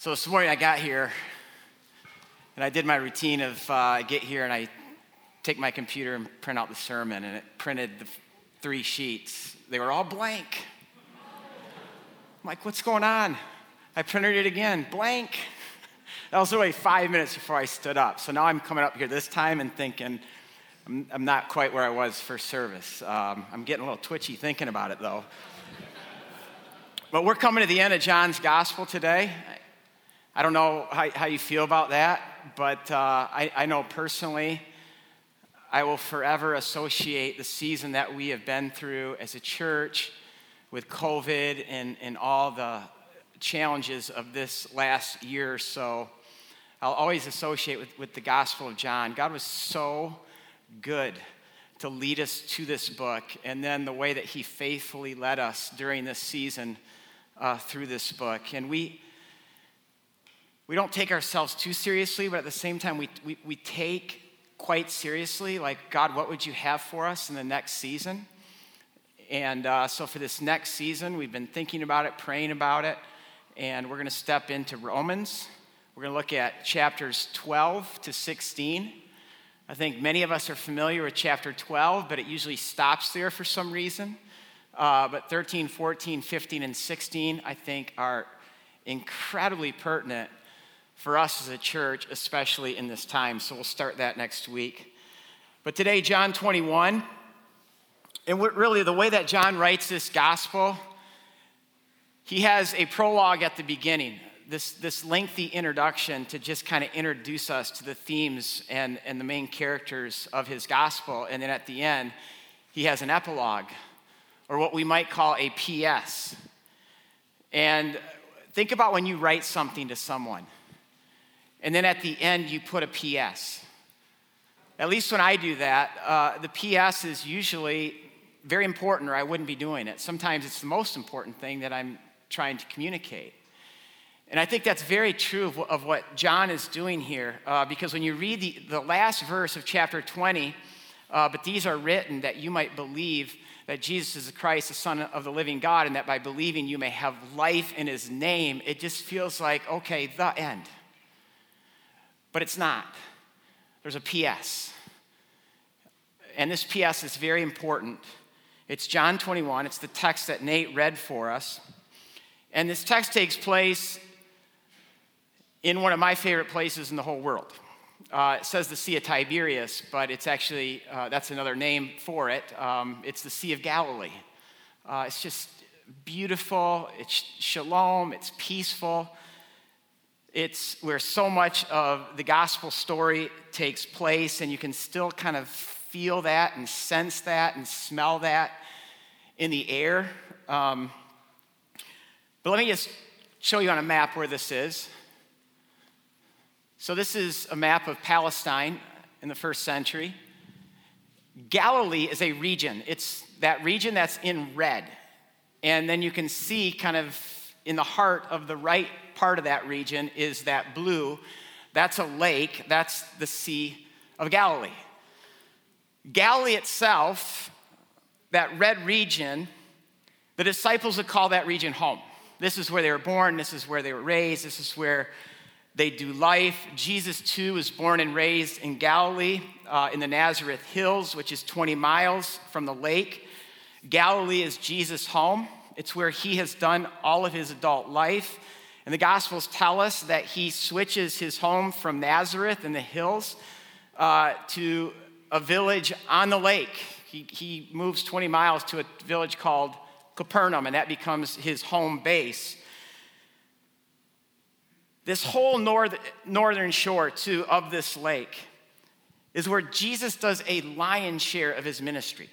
So this morning I got here and I did my routine of uh, I get here and I take my computer and print out the sermon, and it printed the three sheets. They were all blank. I'm like, what's going on? I printed it again, blank. That was only five minutes before I stood up. So now I'm coming up here this time and thinking, I'm, I'm not quite where I was for service. Um, I'm getting a little twitchy thinking about it though. but we're coming to the end of John's gospel today. I don't know how, how you feel about that, but uh, I, I know personally, I will forever associate the season that we have been through as a church with COVID and, and all the challenges of this last year or so. I'll always associate with, with the Gospel of John. God was so good to lead us to this book, and then the way that He faithfully led us during this season uh, through this book. And we, we don't take ourselves too seriously, but at the same time, we, we, we take quite seriously, like, God, what would you have for us in the next season? And uh, so for this next season, we've been thinking about it, praying about it, and we're going to step into Romans. We're going to look at chapters 12 to 16. I think many of us are familiar with chapter 12, but it usually stops there for some reason. Uh, but 13, 14, 15, and 16, I think, are incredibly pertinent for us as a church, especially in this time. So we'll start that next week. But today, John 21, and really the way that John writes this gospel, he has a prologue at the beginning this, this lengthy introduction to just kind of introduce us to the themes and, and the main characters of his gospel. And then at the end, he has an epilogue, or what we might call a PS. And think about when you write something to someone, and then at the end, you put a PS. At least when I do that, uh, the PS is usually very important, or I wouldn't be doing it. Sometimes it's the most important thing that I'm trying to communicate. And I think that's very true of, of what John is doing here, uh, because when you read the, the last verse of chapter 20, uh, but these are written that you might believe that Jesus is the Christ, the Son of the living God, and that by believing you may have life in his name, it just feels like, okay, the end. But it's not. There's a PS. And this PS is very important. It's John 21, it's the text that Nate read for us. And this text takes place in one of my favorite places in the whole world. Uh, it says the Sea of Tiberias, but it's actually, uh, that's another name for it. Um, it's the Sea of Galilee. Uh, it's just beautiful, it's shalom, it's peaceful. It's where so much of the gospel story takes place, and you can still kind of feel that and sense that and smell that in the air. Um, but let me just show you on a map where this is. So, this is a map of Palestine in the first century. Galilee is a region, it's that region that's in red. And then you can see, kind of in the heart of the right part of that region, is that blue. That's a lake, that's the Sea of Galilee. Galilee itself, that red region, the disciples would call that region home. This is where they were born, this is where they were raised, this is where they do life. Jesus, too, was born and raised in Galilee uh, in the Nazareth Hills, which is 20 miles from the lake. Galilee is Jesus' home, it's where he has done all of his adult life. And the Gospels tell us that he switches his home from Nazareth in the hills uh, to a village on the lake. He, he moves 20 miles to a village called Capernaum, and that becomes his home base. This whole north, northern shore, too, of this lake is where Jesus does a lion's share of his ministry.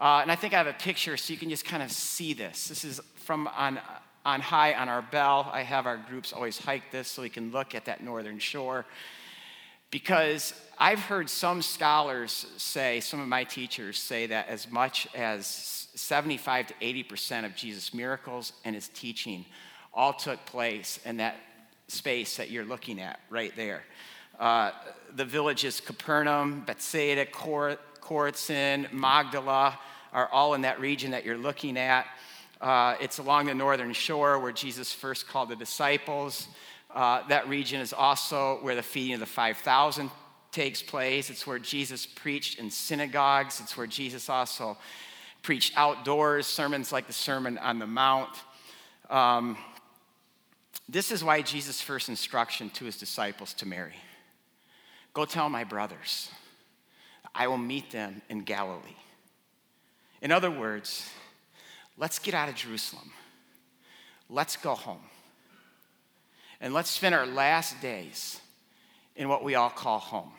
Uh, and I think I have a picture so you can just kind of see this. This is from on, on high on Arbel. I have our groups always hike this so we can look at that northern shore. Because I've heard some scholars say, some of my teachers say that as much as 75 to 80% of Jesus' miracles and his teaching all took place in that space that you're looking at right there. Uh, the villages Capernaum, Bethsaida, Cor- Chorazin, Magdala are all in that region that you're looking at. Uh, it's along the northern shore where Jesus first called the disciples. Uh, that region is also where the feeding of the 5,000 takes place. It's where Jesus preached in synagogues. It's where Jesus also preached outdoors, sermons like the Sermon on the Mount. Um, this is why Jesus' first instruction to his disciples to Mary go tell my brothers, I will meet them in Galilee. In other words, let's get out of Jerusalem. Let's go home. And let's spend our last days in what we all call home.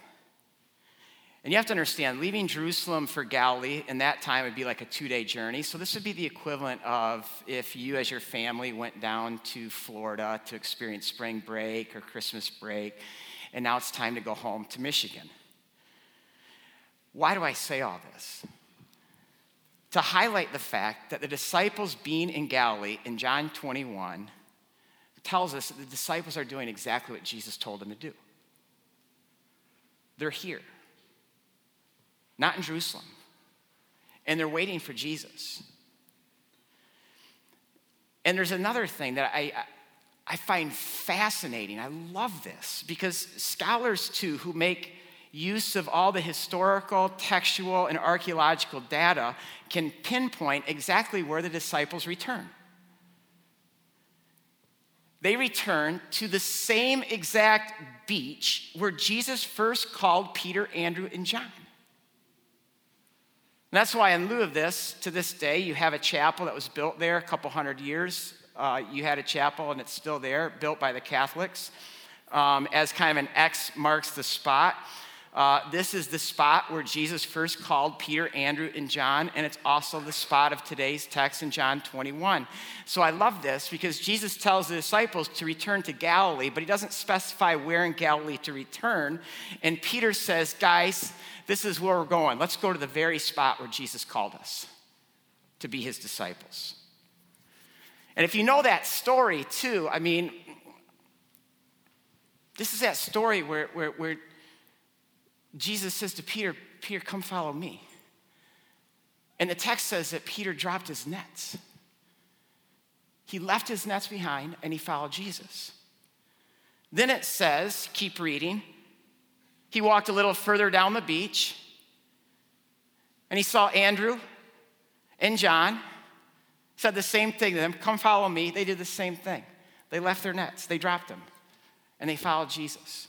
And you have to understand, leaving Jerusalem for Galilee in that time would be like a two day journey. So, this would be the equivalent of if you, as your family, went down to Florida to experience spring break or Christmas break, and now it's time to go home to Michigan. Why do I say all this? To highlight the fact that the disciples being in Galilee in John 21 tells us that the disciples are doing exactly what Jesus told them to do. They're here not in Jerusalem. And they're waiting for Jesus. And there's another thing that I, I find fascinating. I love this because scholars, too, who make use of all the historical, textual, and archaeological data can pinpoint exactly where the disciples return. They return to the same exact beach where Jesus first called Peter, Andrew, and John. And that's why, in lieu of this, to this day, you have a chapel that was built there a couple hundred years. Uh, you had a chapel, and it's still there, built by the Catholics um, as kind of an X marks the spot. Uh, this is the spot where Jesus first called Peter, Andrew, and John, and it's also the spot of today's text in John 21. So I love this because Jesus tells the disciples to return to Galilee, but he doesn't specify where in Galilee to return. And Peter says, Guys, this is where we're going. Let's go to the very spot where Jesus called us to be his disciples. And if you know that story too, I mean, this is that story where, where, where Jesus says to Peter, Peter, come follow me. And the text says that Peter dropped his nets. He left his nets behind and he followed Jesus. Then it says, keep reading, he walked a little further down the beach and he saw Andrew and John. Said the same thing to them come follow me. They did the same thing. They left their nets, they dropped them, and they followed Jesus.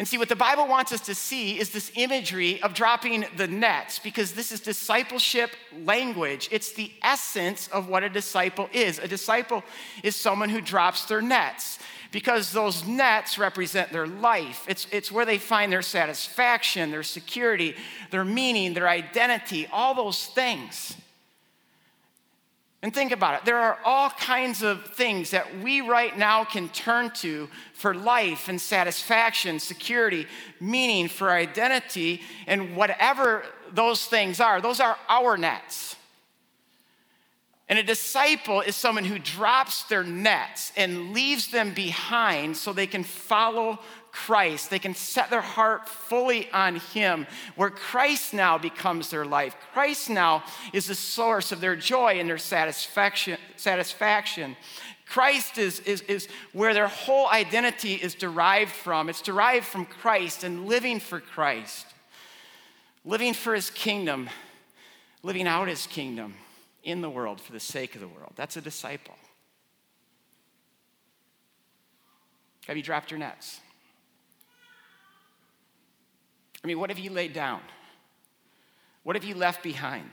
And see, what the Bible wants us to see is this imagery of dropping the nets because this is discipleship language. It's the essence of what a disciple is. A disciple is someone who drops their nets because those nets represent their life. It's, it's where they find their satisfaction, their security, their meaning, their identity, all those things. And think about it. There are all kinds of things that we right now can turn to for life and satisfaction, security, meaning, for identity, and whatever those things are, those are our nets. And a disciple is someone who drops their nets and leaves them behind so they can follow Christ. They can set their heart fully on Him, where Christ now becomes their life. Christ now is the source of their joy and their satisfaction. satisfaction. Christ is, is, is where their whole identity is derived from. It's derived from Christ and living for Christ, living for His kingdom, living out His kingdom in the world for the sake of the world. That's a disciple. Have you dropped your nets? I mean, what have you laid down? What have you left behind?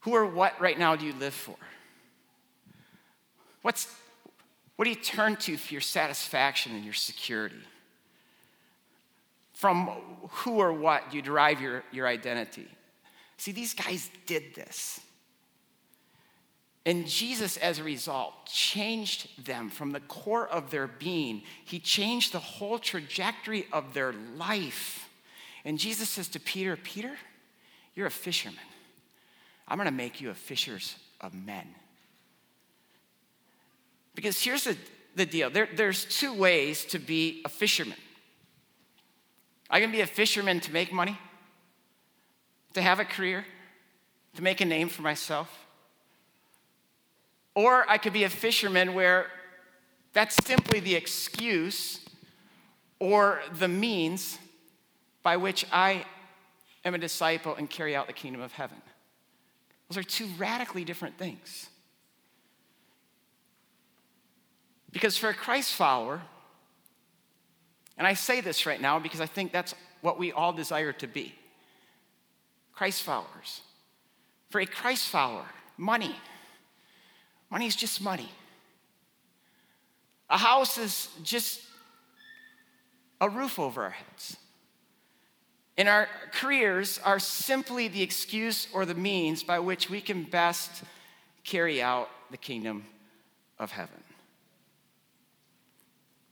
Who or what right now do you live for? What's, what do you turn to for your satisfaction and your security? From who or what do you derive your, your identity? See, these guys did this. And Jesus, as a result, changed them from the core of their being. He changed the whole trajectory of their life. And Jesus says to Peter, Peter, you're a fisherman. I'm going to make you a fishers of men. Because here's the, the deal there, there's two ways to be a fisherman. I can be a fisherman to make money, to have a career, to make a name for myself. Or I could be a fisherman where that's simply the excuse or the means by which I am a disciple and carry out the kingdom of heaven. Those are two radically different things. Because for a Christ follower, and I say this right now because I think that's what we all desire to be Christ followers. For a Christ follower, money, money is just money. A house is just a roof over our heads. And our careers are simply the excuse or the means by which we can best carry out the kingdom of heaven.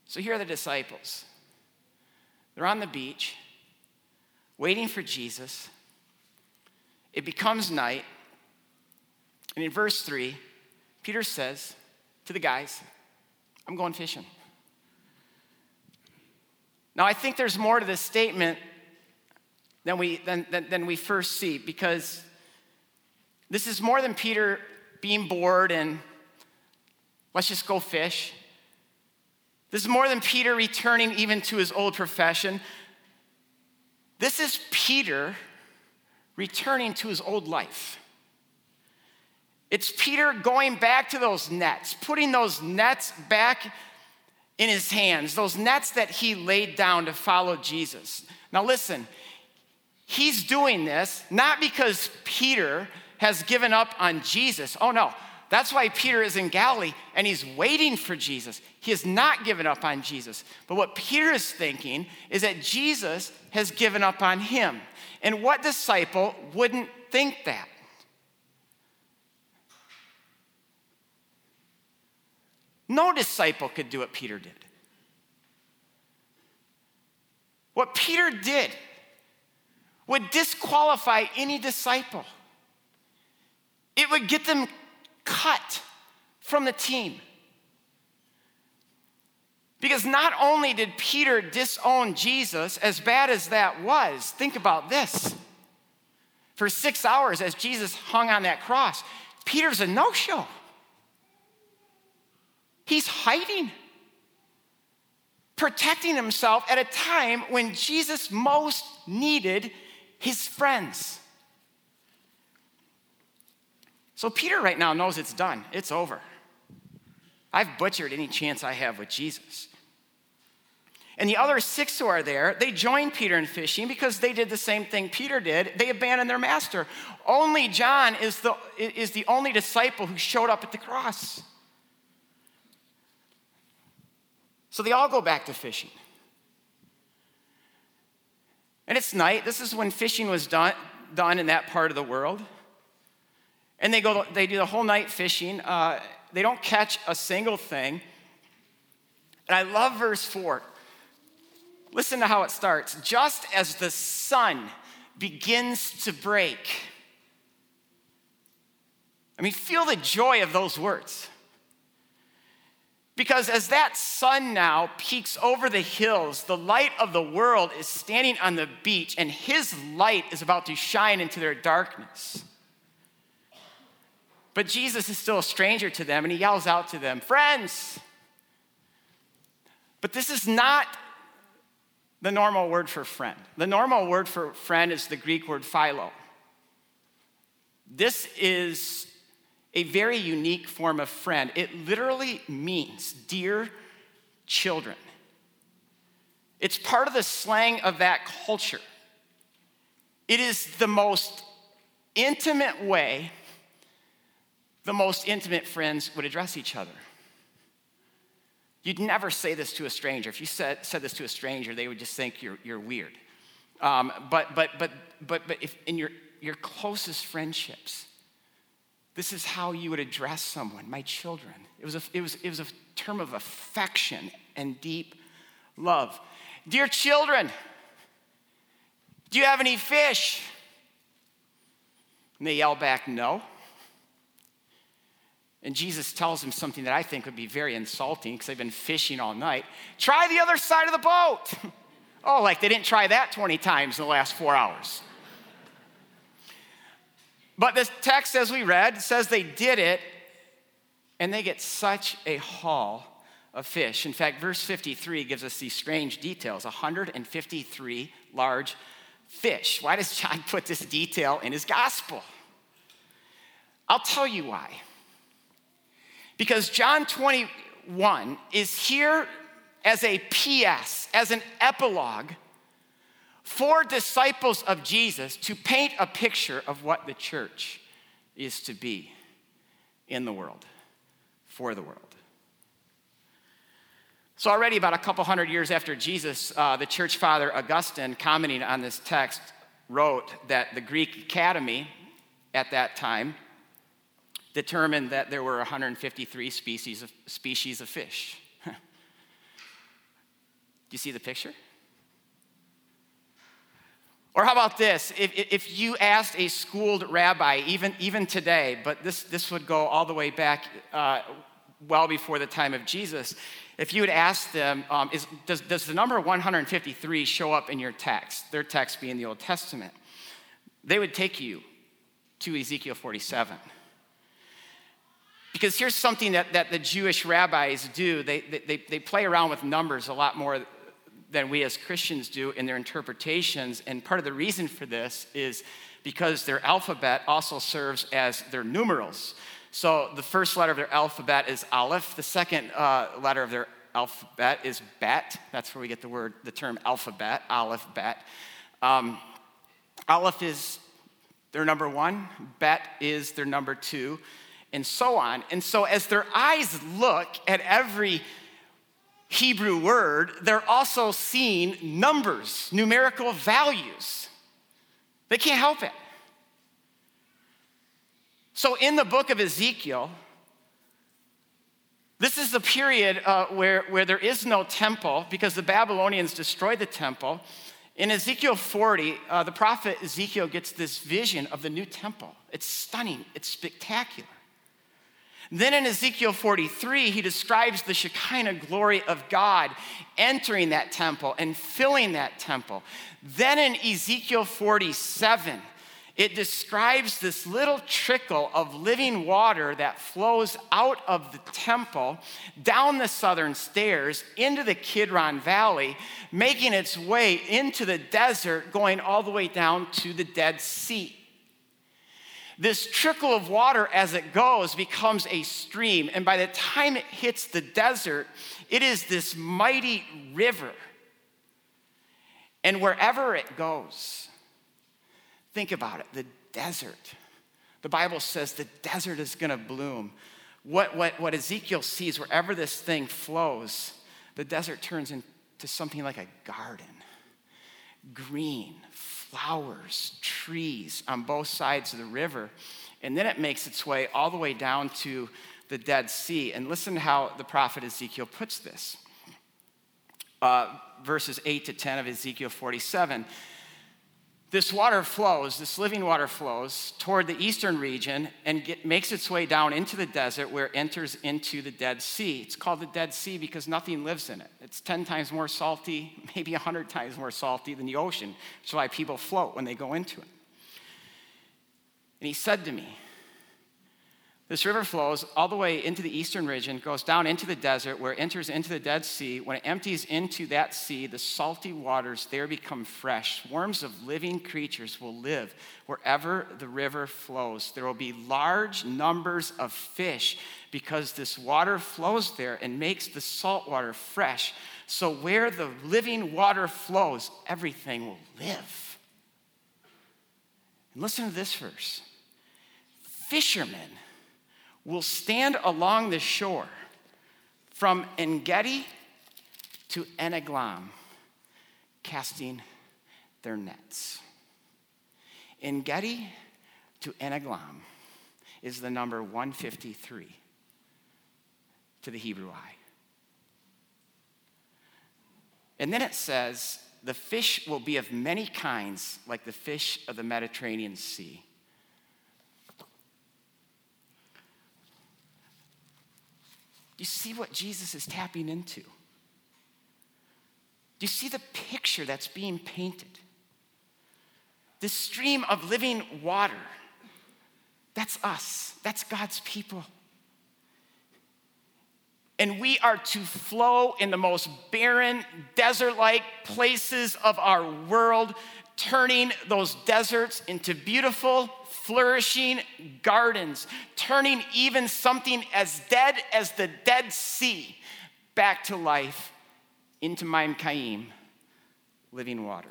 So here are the disciples. They're on the beach, waiting for Jesus. It becomes night. And in verse 3, Peter says to the guys, I'm going fishing. Now, I think there's more to this statement than we, than, than, than we first see because this is more than Peter being bored and let's just go fish. This is more than Peter returning even to his old profession. This is Peter returning to his old life. It's Peter going back to those nets, putting those nets back in his hands, those nets that he laid down to follow Jesus. Now, listen, he's doing this not because Peter has given up on Jesus. Oh, no. That's why Peter is in Galilee and he's waiting for Jesus. He has not given up on Jesus. But what Peter is thinking is that Jesus has given up on him. And what disciple wouldn't think that? No disciple could do what Peter did. What Peter did would disqualify any disciple. It would get them cut from the team. Because not only did Peter disown Jesus, as bad as that was, think about this. For six hours, as Jesus hung on that cross, Peter's a no show. He's hiding, protecting himself at a time when Jesus most needed his friends. So Peter right now knows it's done, it's over. I've butchered any chance I have with Jesus. And the other six who are there, they join Peter in fishing because they did the same thing Peter did. They abandoned their master. Only John is the, is the only disciple who showed up at the cross. So they all go back to fishing. And it's night. This is when fishing was done, done in that part of the world. And they go, they do the whole night fishing. Uh, they don't catch a single thing. And I love verse 4. Listen to how it starts. Just as the sun begins to break. I mean, feel the joy of those words. Because as that sun now peaks over the hills, the light of the world is standing on the beach, and his light is about to shine into their darkness. But Jesus is still a stranger to them, and he yells out to them, Friends! But this is not the normal word for friend. The normal word for friend is the Greek word philo. This is a very unique form of friend. It literally means dear children. It's part of the slang of that culture. It is the most intimate way the most intimate friends would address each other. You'd never say this to a stranger. If you said, said this to a stranger, they would just think you're, you're weird. Um, but but, but, but, but if in your, your closest friendships, this is how you would address someone, my children. It was a, it was, it was a term of affection and deep love. Dear children, do you have any fish? And they yell back, No. And Jesus tells him something that I think would be very insulting because they've been fishing all night. Try the other side of the boat. oh, like they didn't try that 20 times in the last four hours. But this text, as we read, says they did it and they get such a haul of fish. In fact, verse 53 gives us these strange details 153 large fish. Why does John put this detail in his gospel? I'll tell you why. Because John 21 is here as a PS, as an epilogue for disciples of Jesus to paint a picture of what the church is to be in the world, for the world. So, already about a couple hundred years after Jesus, uh, the church father Augustine, commenting on this text, wrote that the Greek Academy at that time determined that there were 153 species of, species of fish. Do you see the picture? Or how about this? If, if you asked a schooled rabbi, even, even today, but this, this would go all the way back uh, well before the time of Jesus, if you would ask them, um, is, does, does the number 153 show up in your text, their text being the Old Testament, they would take you to Ezekiel 47. Because here's something that, that the Jewish rabbis do they, they, they play around with numbers a lot more than we as Christians do in their interpretations. And part of the reason for this is because their alphabet also serves as their numerals. So the first letter of their alphabet is Aleph. The second uh, letter of their alphabet is Bet. That's where we get the word, the term alphabet, Aleph, Bet. Um, Aleph is their number one, Bet is their number two, and so on. And so as their eyes look at every Hebrew word, they're also seeing numbers, numerical values. They can't help it. So, in the book of Ezekiel, this is the period uh, where, where there is no temple because the Babylonians destroyed the temple. In Ezekiel 40, uh, the prophet Ezekiel gets this vision of the new temple. It's stunning, it's spectacular. Then in Ezekiel 43, he describes the Shekinah glory of God entering that temple and filling that temple. Then in Ezekiel 47, it describes this little trickle of living water that flows out of the temple down the southern stairs into the Kidron Valley, making its way into the desert, going all the way down to the Dead Sea. This trickle of water, as it goes, becomes a stream. And by the time it hits the desert, it is this mighty river. And wherever it goes, Think about it the desert. The Bible says the desert is going to bloom. What, what, what Ezekiel sees, wherever this thing flows, the desert turns into something like a garden. Green, flowers, trees on both sides of the river. And then it makes its way all the way down to the Dead Sea. And listen how the prophet Ezekiel puts this. Uh, verses 8 to 10 of Ezekiel 47 this water flows, this living water flows toward the eastern region and get, makes its way down into the desert where it enters into the Dead Sea. It's called the Dead Sea because nothing lives in it. It's 10 times more salty, maybe 100 times more salty than the ocean. That's why people float when they go into it. And he said to me, this river flows all the way into the eastern region, goes down into the desert, where it enters into the Dead Sea. When it empties into that sea, the salty waters there become fresh. Swarms of living creatures will live wherever the river flows. There will be large numbers of fish because this water flows there and makes the salt water fresh. So, where the living water flows, everything will live. And listen to this verse fishermen will stand along the shore from Engedi to Eneglaim, casting their nets. Engedi to Eneglaim is the number 153 to the Hebrew eye. And then it says, the fish will be of many kinds, like the fish of the Mediterranean Sea. You see what Jesus is tapping into? Do you see the picture that's being painted? The stream of living water That's us, that's God's people. And we are to flow in the most barren, desert like places of our world, turning those deserts into beautiful, flourishing gardens, turning even something as dead as the Dead Sea back to life into Mayim Chayim, living water.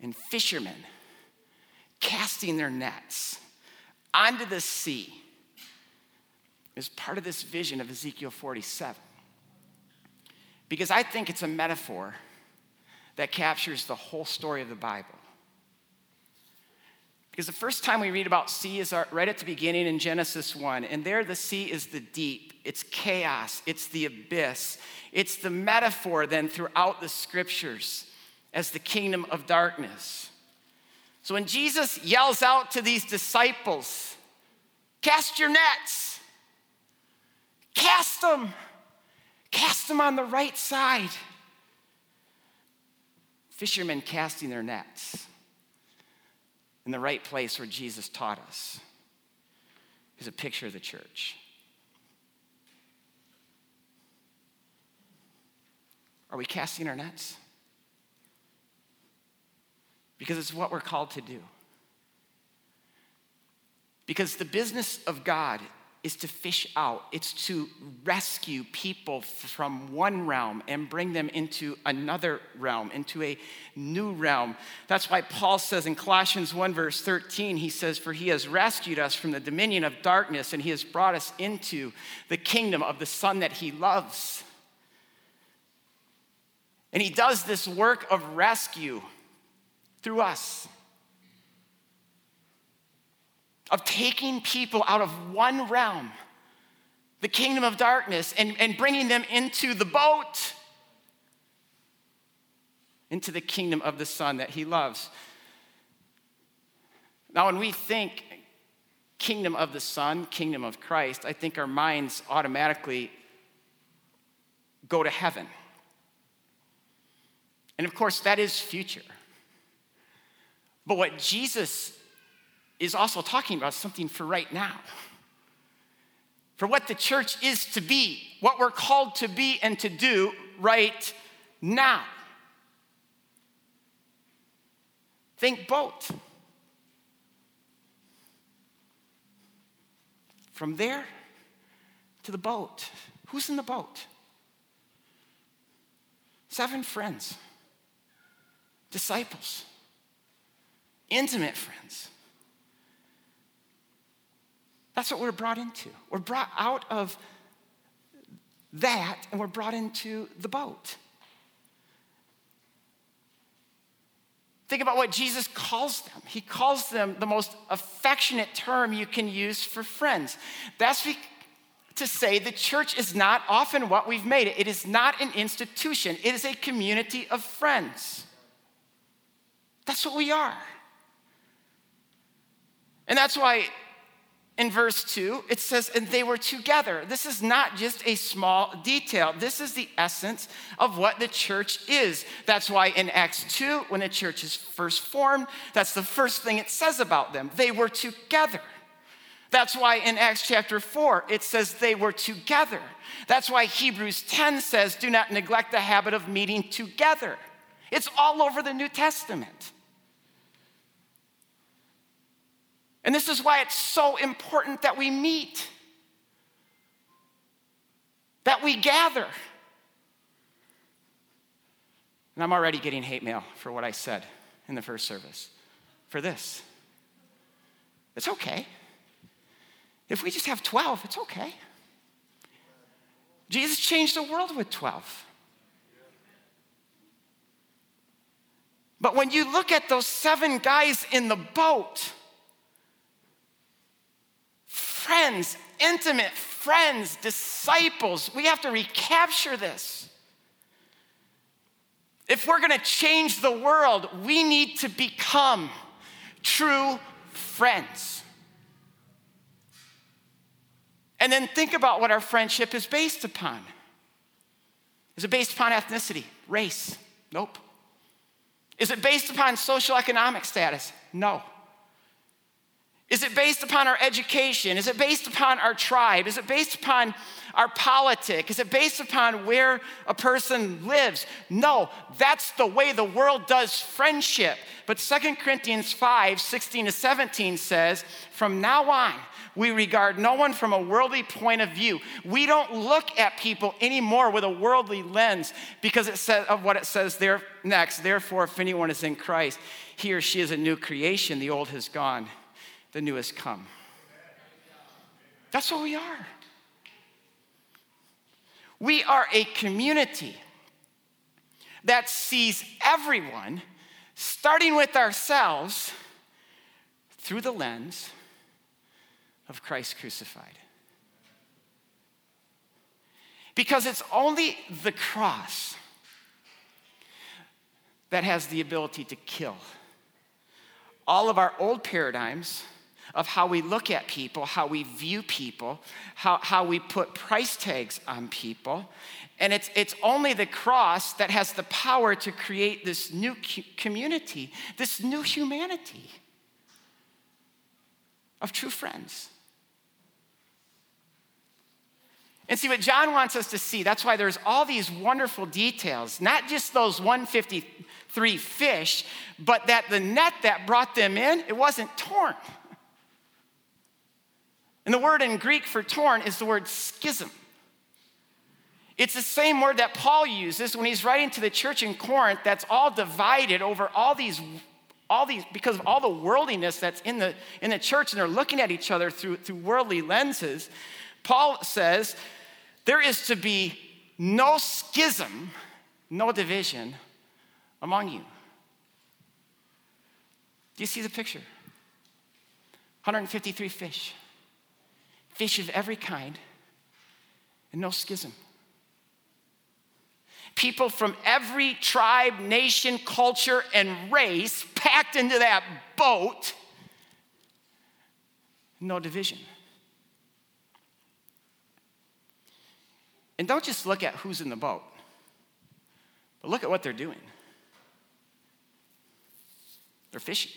And fishermen casting their nets onto the sea is part of this vision of Ezekiel 47. Because I think it's a metaphor that captures the whole story of the Bible. Because the first time we read about sea is right at the beginning in Genesis 1. And there, the sea is the deep, it's chaos, it's the abyss. It's the metaphor then throughout the scriptures as the kingdom of darkness. So when Jesus yells out to these disciples, cast your nets, cast them, cast them on the right side. Fishermen casting their nets in the right place where Jesus taught us is a picture of the church. Are we casting our nets? Because it's what we're called to do. Because the business of God is to fish out, it's to rescue people from one realm and bring them into another realm, into a new realm. That's why Paul says in Colossians 1, verse 13, he says, For he has rescued us from the dominion of darkness and he has brought us into the kingdom of the Son that he loves. And he does this work of rescue through us of taking people out of one realm, the kingdom of darkness, and, and bringing them into the boat, into the kingdom of the Son that He loves. Now, when we think kingdom of the Son, kingdom of Christ, I think our minds automatically go to heaven. And of course, that is future. But what Jesus is also talking about something for right now. For what the church is to be, what we're called to be and to do right now. Think boat. From there to the boat. Who's in the boat? Seven friends, disciples, intimate friends. That's what we're brought into. We're brought out of that and we're brought into the boat. Think about what Jesus calls them. He calls them the most affectionate term you can use for friends. That's to say the church is not often what we've made it. It is not an institution, it is a community of friends. That's what we are. And that's why in verse 2, it says, and they were together. This is not just a small detail. This is the essence of what the church is. That's why in Acts 2, when the church is first formed, that's the first thing it says about them. They were together. That's why in Acts chapter 4, it says they were together. That's why Hebrews 10 says, do not neglect the habit of meeting together. It's all over the New Testament. And this is why it's so important that we meet, that we gather. And I'm already getting hate mail for what I said in the first service for this. It's okay. If we just have 12, it's okay. Jesus changed the world with 12. But when you look at those seven guys in the boat, friends, intimate friends, disciples. We have to recapture this. If we're gonna change the world, we need to become true friends. And then think about what our friendship is based upon. Is it based upon ethnicity, race? Nope. Is it based upon social economic status? No. Is it based upon our education? Is it based upon our tribe? Is it based upon our politic? Is it based upon where a person lives? No, that's the way the world does friendship. But 2 Corinthians 5 16 to 17 says, From now on, we regard no one from a worldly point of view. We don't look at people anymore with a worldly lens because it says of what it says there next. Therefore, if anyone is in Christ, he or she is a new creation. The old has gone, the new has come. That's what we are. We are a community that sees everyone, starting with ourselves, through the lens of Christ crucified. Because it's only the cross that has the ability to kill all of our old paradigms of how we look at people, how we view people, how, how we put price tags on people. And it's, it's only the cross that has the power to create this new community, this new humanity of true friends. And see what John wants us to see, that's why there's all these wonderful details, not just those 153 fish, but that the net that brought them in, it wasn't torn. And the word in Greek for torn is the word schism. It's the same word that Paul uses when he's writing to the church in Corinth that's all divided over all these all these because of all the worldliness that's in the in the church and they're looking at each other through through worldly lenses. Paul says there is to be no schism, no division among you. Do you see the picture? 153 fish, fish of every kind, and no schism. People from every tribe, nation, culture, and race packed into that boat, no division. And don't just look at who's in the boat, but look at what they're doing. They're fishing.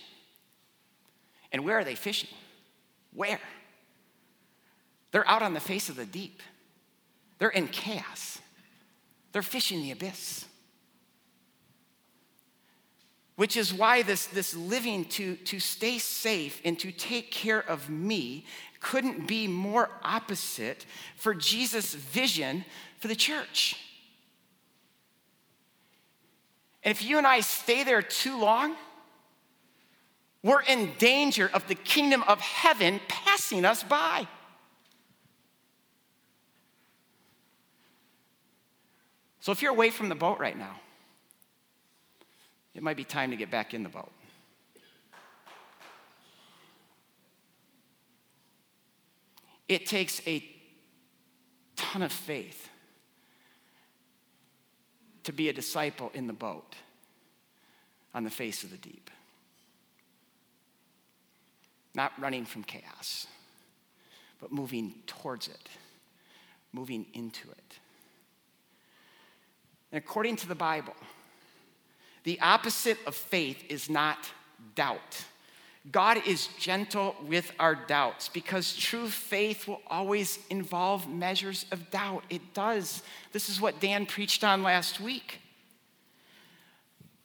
And where are they fishing? Where? They're out on the face of the deep. They're in chaos. They're fishing the abyss. Which is why this, this living to, to stay safe and to take care of me couldn't be more opposite for Jesus' vision for the church. And if you and I stay there too long, we're in danger of the kingdom of heaven passing us by. So if you're away from the boat right now, it might be time to get back in the boat. It takes a ton of faith to be a disciple in the boat on the face of the deep. Not running from chaos, but moving towards it, moving into it. And according to the Bible, the opposite of faith is not doubt. God is gentle with our doubts because true faith will always involve measures of doubt. It does. This is what Dan preached on last week.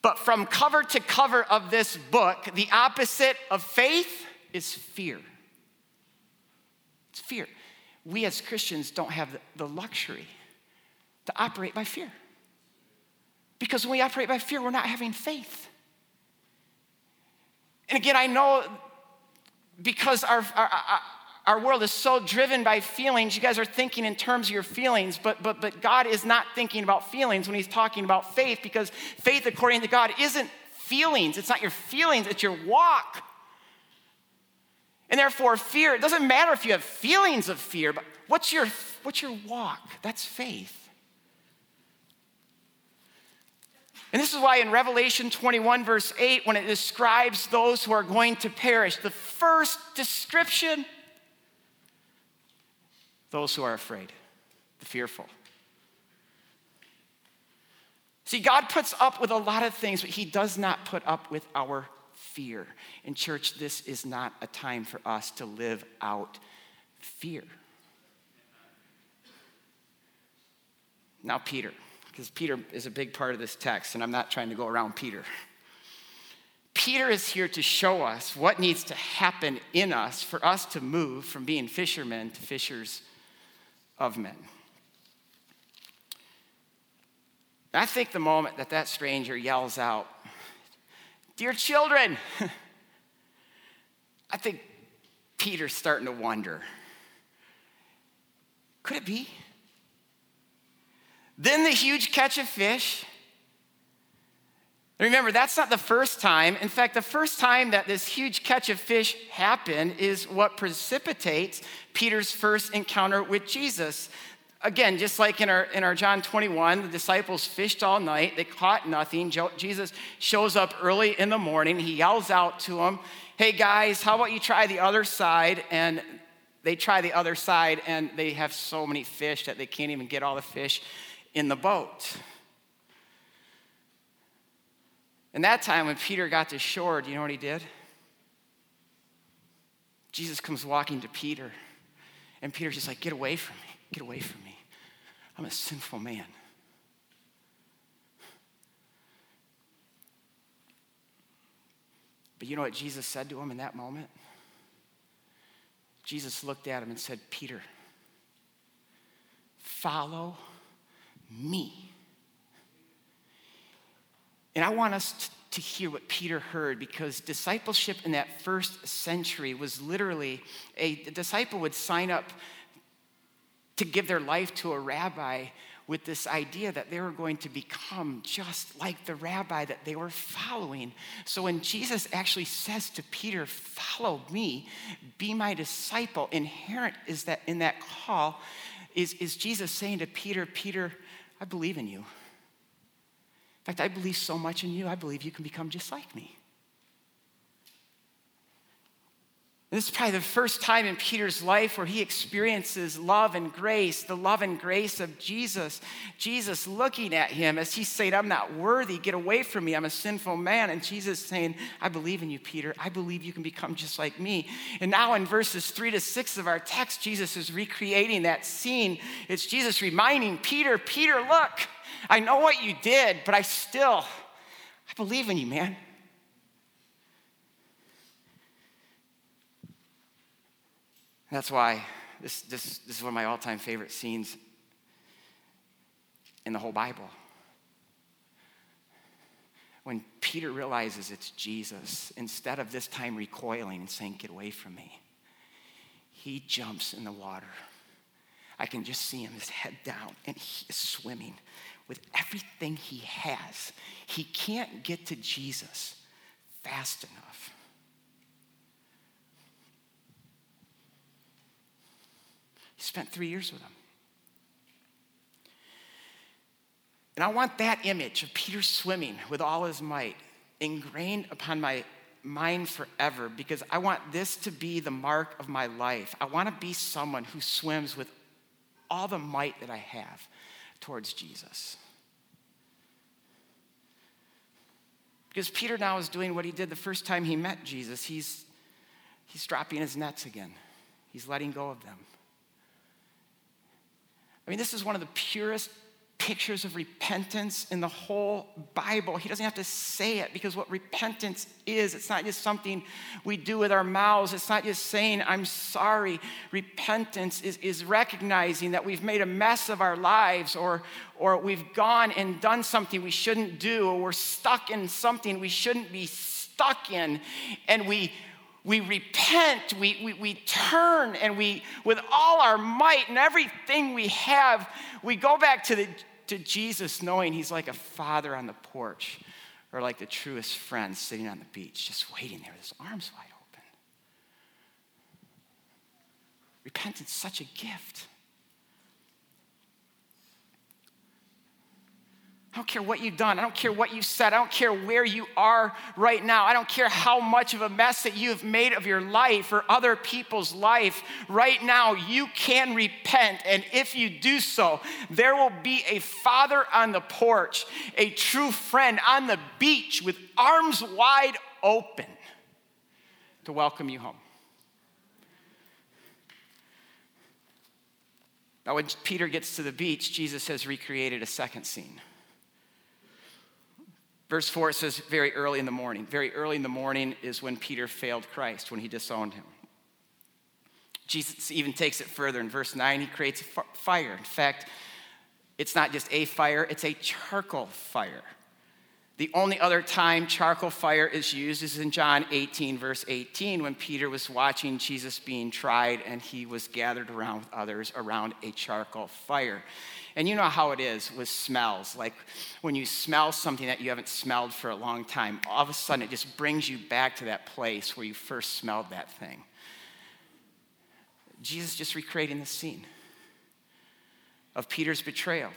But from cover to cover of this book, the opposite of faith is fear. It's fear. We as Christians don't have the luxury to operate by fear. Because when we operate by fear, we're not having faith. And again, I know because our, our, our world is so driven by feelings, you guys are thinking in terms of your feelings, but, but, but God is not thinking about feelings when He's talking about faith because faith, according to God, isn't feelings. It's not your feelings, it's your walk. And therefore, fear, it doesn't matter if you have feelings of fear, but what's your, what's your walk? That's faith. And this is why in Revelation 21, verse 8, when it describes those who are going to perish, the first description, those who are afraid, the fearful. See, God puts up with a lot of things, but He does not put up with our fear. In church, this is not a time for us to live out fear. Now, Peter, because Peter is a big part of this text, and I'm not trying to go around Peter. Peter is here to show us what needs to happen in us for us to move from being fishermen to fishers of men. I think the moment that that stranger yells out, Dear children, I think Peter's starting to wonder could it be? Then the huge catch of fish. Remember, that's not the first time. In fact, the first time that this huge catch of fish happened is what precipitates Peter's first encounter with Jesus. Again, just like in our, in our John 21, the disciples fished all night, they caught nothing. Jesus shows up early in the morning, he yells out to them, Hey guys, how about you try the other side? And they try the other side, and they have so many fish that they can't even get all the fish in the boat. And that time when Peter got to shore, do you know what he did? Jesus comes walking to Peter, and Peter's just like, Get away from me, get away from me. I'm a sinful man. But you know what Jesus said to him in that moment? Jesus looked at him and said, Peter, follow me. And I want us to hear what Peter heard because discipleship in that first century was literally a disciple would sign up to give their life to a rabbi with this idea that they were going to become just like the rabbi that they were following. So when Jesus actually says to Peter, Follow me, be my disciple, inherent is that in that call is, is Jesus saying to Peter, Peter, I believe in you. In fact, I believe so much in you, I believe you can become just like me. This is probably the first time in Peter's life where he experiences love and grace, the love and grace of Jesus. Jesus looking at him as he said, I'm not worthy, get away from me, I'm a sinful man. And Jesus saying, I believe in you, Peter. I believe you can become just like me. And now in verses three to six of our text, Jesus is recreating that scene. It's Jesus reminding Peter, Peter, look, I know what you did, but I still, I believe in you, man. That's why this, this, this is one of my all time favorite scenes in the whole Bible. When Peter realizes it's Jesus, instead of this time recoiling and saying, Get away from me, he jumps in the water. I can just see him, his head down, and he is swimming with everything he has. He can't get to Jesus fast enough. Spent three years with him. And I want that image of Peter swimming with all his might ingrained upon my mind forever because I want this to be the mark of my life. I want to be someone who swims with all the might that I have towards Jesus. Because Peter now is doing what he did the first time he met Jesus. He's, he's dropping his nets again, he's letting go of them. I mean, this is one of the purest pictures of repentance in the whole Bible. He doesn't have to say it because what repentance is, it's not just something we do with our mouths. It's not just saying, I'm sorry. Repentance is, is recognizing that we've made a mess of our lives or, or we've gone and done something we shouldn't do or we're stuck in something we shouldn't be stuck in. And we we repent, we, we, we turn, and we, with all our might and everything we have, we go back to, the, to Jesus knowing he's like a father on the porch or like the truest friend sitting on the beach, just waiting there with his arms wide open. Repentance is such a gift. I don't care what you've done. I don't care what you've said. I don't care where you are right now. I don't care how much of a mess that you've made of your life or other people's life. Right now, you can repent. And if you do so, there will be a father on the porch, a true friend on the beach with arms wide open to welcome you home. Now, when Peter gets to the beach, Jesus has recreated a second scene. Verse 4 says, very early in the morning. Very early in the morning is when Peter failed Christ, when he disowned him. Jesus even takes it further. In verse 9, he creates a fire. In fact, it's not just a fire, it's a charcoal fire. The only other time charcoal fire is used is in John 18, verse 18, when Peter was watching Jesus being tried and he was gathered around with others around a charcoal fire. And you know how it is with smells. Like when you smell something that you haven't smelled for a long time, all of a sudden it just brings you back to that place where you first smelled that thing. Jesus just recreating the scene of Peter's betrayal.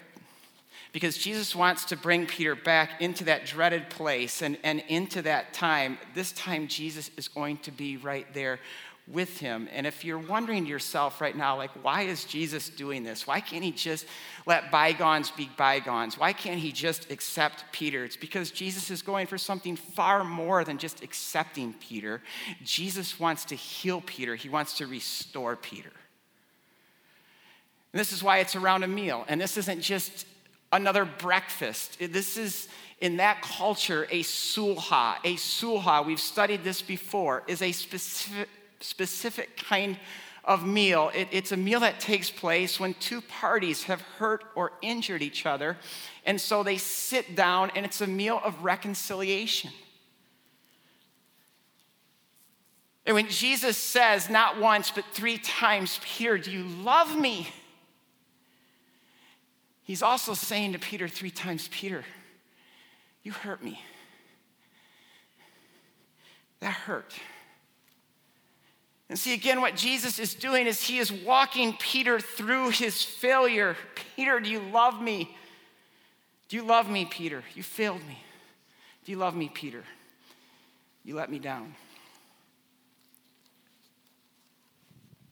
Because Jesus wants to bring Peter back into that dreaded place and, and into that time. This time, Jesus is going to be right there with him. And if you're wondering to yourself right now, like, why is Jesus doing this? Why can't he just let bygones be bygones? Why can't he just accept Peter? It's because Jesus is going for something far more than just accepting Peter. Jesus wants to heal Peter, he wants to restore Peter. And this is why it's around a meal. And this isn't just another breakfast. This is, in that culture, a sulha. A sulha, we've studied this before, is a specific, specific kind of meal. It, it's a meal that takes place when two parties have hurt or injured each other. And so they sit down, and it's a meal of reconciliation. And when Jesus says, not once, but three times, Peter, do you love me? He's also saying to Peter three times, Peter, you hurt me. That hurt. And see, again, what Jesus is doing is he is walking Peter through his failure. Peter, do you love me? Do you love me, Peter? You failed me. Do you love me, Peter? You let me down.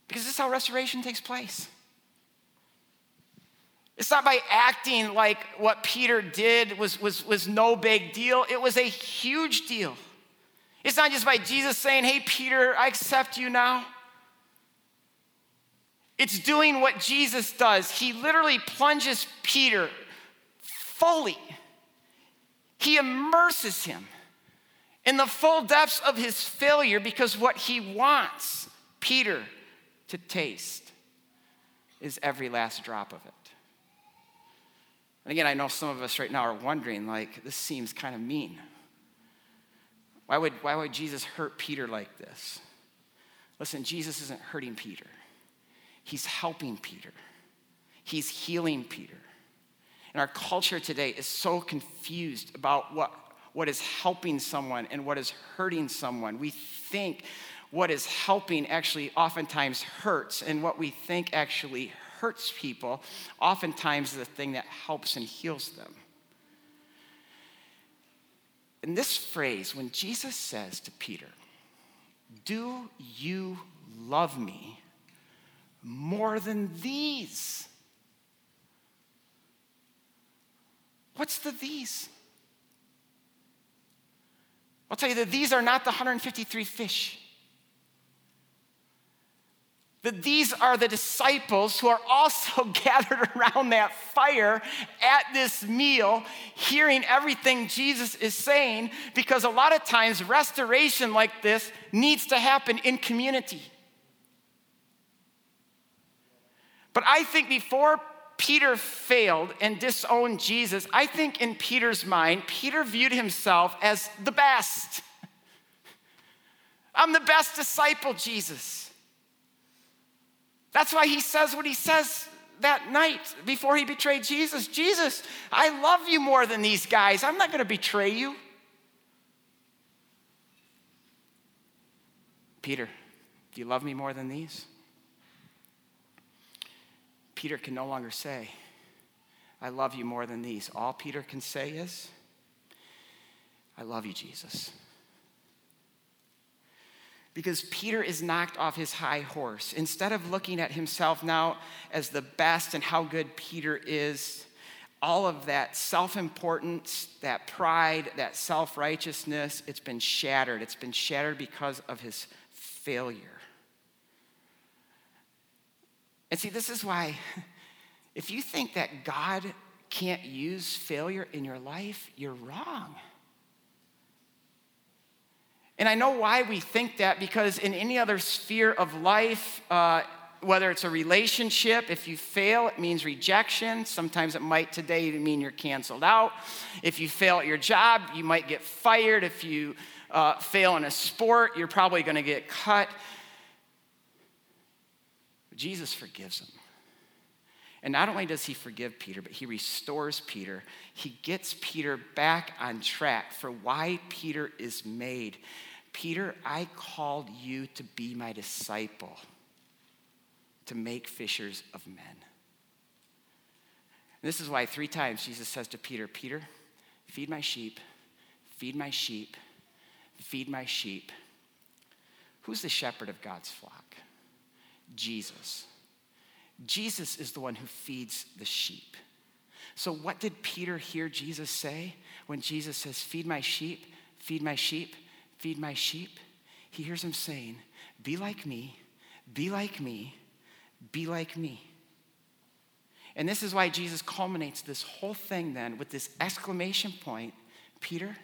Because this is how restoration takes place. It's not by acting like what Peter did was, was, was no big deal, it was a huge deal. It's not just by Jesus saying, Hey, Peter, I accept you now. It's doing what Jesus does. He literally plunges Peter fully, he immerses him in the full depths of his failure because what he wants Peter to taste is every last drop of it. And again, I know some of us right now are wondering, like, this seems kind of mean. Why would, why would Jesus hurt Peter like this? Listen, Jesus isn't hurting Peter, he's helping Peter, he's healing Peter. And our culture today is so confused about what, what is helping someone and what is hurting someone. We think what is helping actually oftentimes hurts, and what we think actually hurts people, oftentimes the thing that helps and heals them. In this phrase, when Jesus says to Peter, Do you love me more than these? What's the these? I'll tell you that these are not the 153 fish that these are the disciples who are also gathered around that fire at this meal, hearing everything Jesus is saying, because a lot of times restoration like this needs to happen in community. But I think before Peter failed and disowned Jesus, I think in Peter's mind, Peter viewed himself as the best. I'm the best disciple, Jesus. That's why he says what he says that night before he betrayed Jesus Jesus, I love you more than these guys. I'm not going to betray you. Peter, do you love me more than these? Peter can no longer say, I love you more than these. All Peter can say is, I love you, Jesus because Peter is knocked off his high horse. Instead of looking at himself now as the best and how good Peter is, all of that self importance, that pride, that self righteousness, it's been shattered. It's been shattered because of his failure. And see, this is why if you think that God can't use failure in your life, you're wrong. And I know why we think that because in any other sphere of life, uh, whether it's a relationship, if you fail, it means rejection. Sometimes it might today mean you're canceled out. If you fail at your job, you might get fired. If you uh, fail in a sport, you're probably going to get cut. Jesus forgives them. And not only does he forgive Peter, but he restores Peter. He gets Peter back on track for why Peter is made. Peter, I called you to be my disciple, to make fishers of men. And this is why three times Jesus says to Peter, Peter, feed my sheep, feed my sheep, feed my sheep. Who's the shepherd of God's flock? Jesus. Jesus is the one who feeds the sheep. So, what did Peter hear Jesus say when Jesus says, Feed my sheep, feed my sheep, feed my sheep? He hears him saying, Be like me, be like me, be like me. And this is why Jesus culminates this whole thing then with this exclamation point Peter,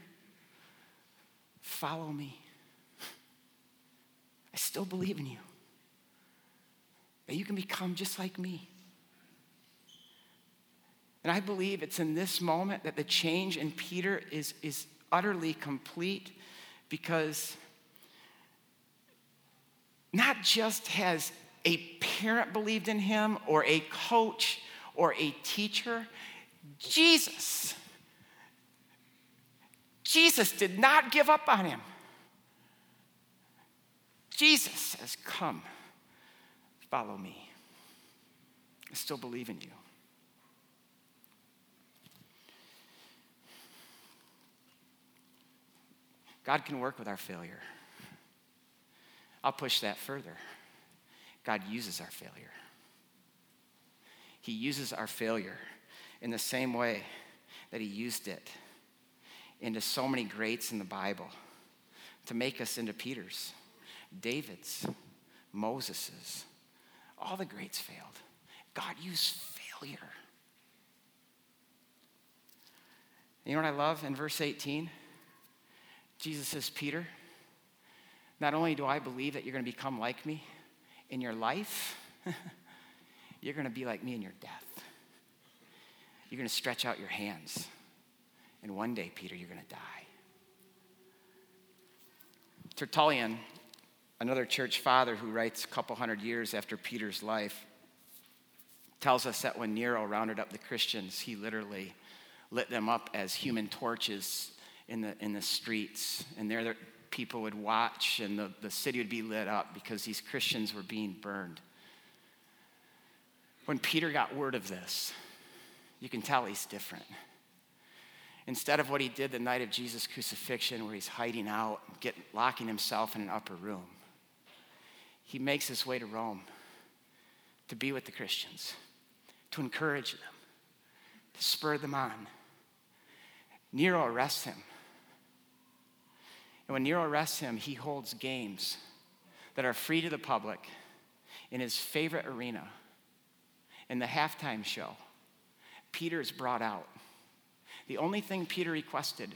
follow me. I still believe in you that you can become just like me. And I believe it's in this moment that the change in Peter is, is utterly complete because not just has a parent believed in him or a coach or a teacher, Jesus. Jesus did not give up on him. Jesus has come. Follow me. I still believe in you. God can work with our failure. I'll push that further. God uses our failure. He uses our failure in the same way that He used it into so many greats in the Bible to make us into Peter's, David's, Moses's, all the greats failed. God used failure. You know what I love in verse 18? Jesus says, Peter, not only do I believe that you're going to become like me in your life, you're going to be like me in your death. You're going to stretch out your hands. And one day, Peter, you're going to die. Tertullian another church father who writes a couple hundred years after Peter's life tells us that when Nero rounded up the Christians, he literally lit them up as human torches in the, in the streets. And there, people would watch, and the, the city would be lit up because these Christians were being burned. When Peter got word of this, you can tell he's different. Instead of what he did the night of Jesus' crucifixion, where he's hiding out, get, locking himself in an upper room, he makes his way to Rome to be with the Christians, to encourage them, to spur them on. Nero arrests him. And when Nero arrests him, he holds games that are free to the public in his favorite arena. In the halftime show, Peter is brought out. The only thing Peter requested,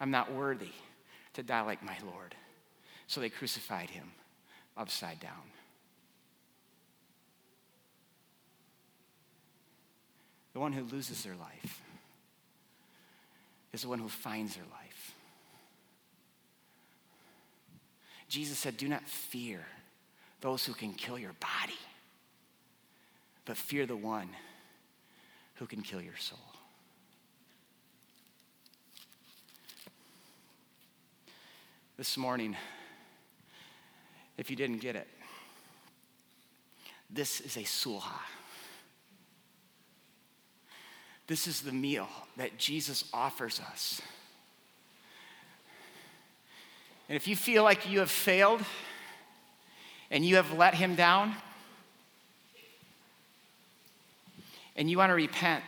I'm not worthy to die like my Lord. So they crucified him upside down. The one who loses their life is the one who finds their life. Jesus said, Do not fear those who can kill your body, but fear the one who can kill your soul. This morning, if you didn't get it. This is a sulha. This is the meal that Jesus offers us. And if you feel like you have failed and you have let him down, and you want to repent,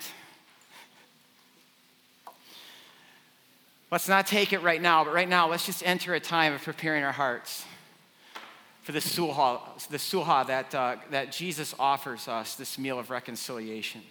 let's not take it right now, but right now, let's just enter a time of preparing our hearts for the sulha, the sulha that, uh, that Jesus offers us, this meal of reconciliation.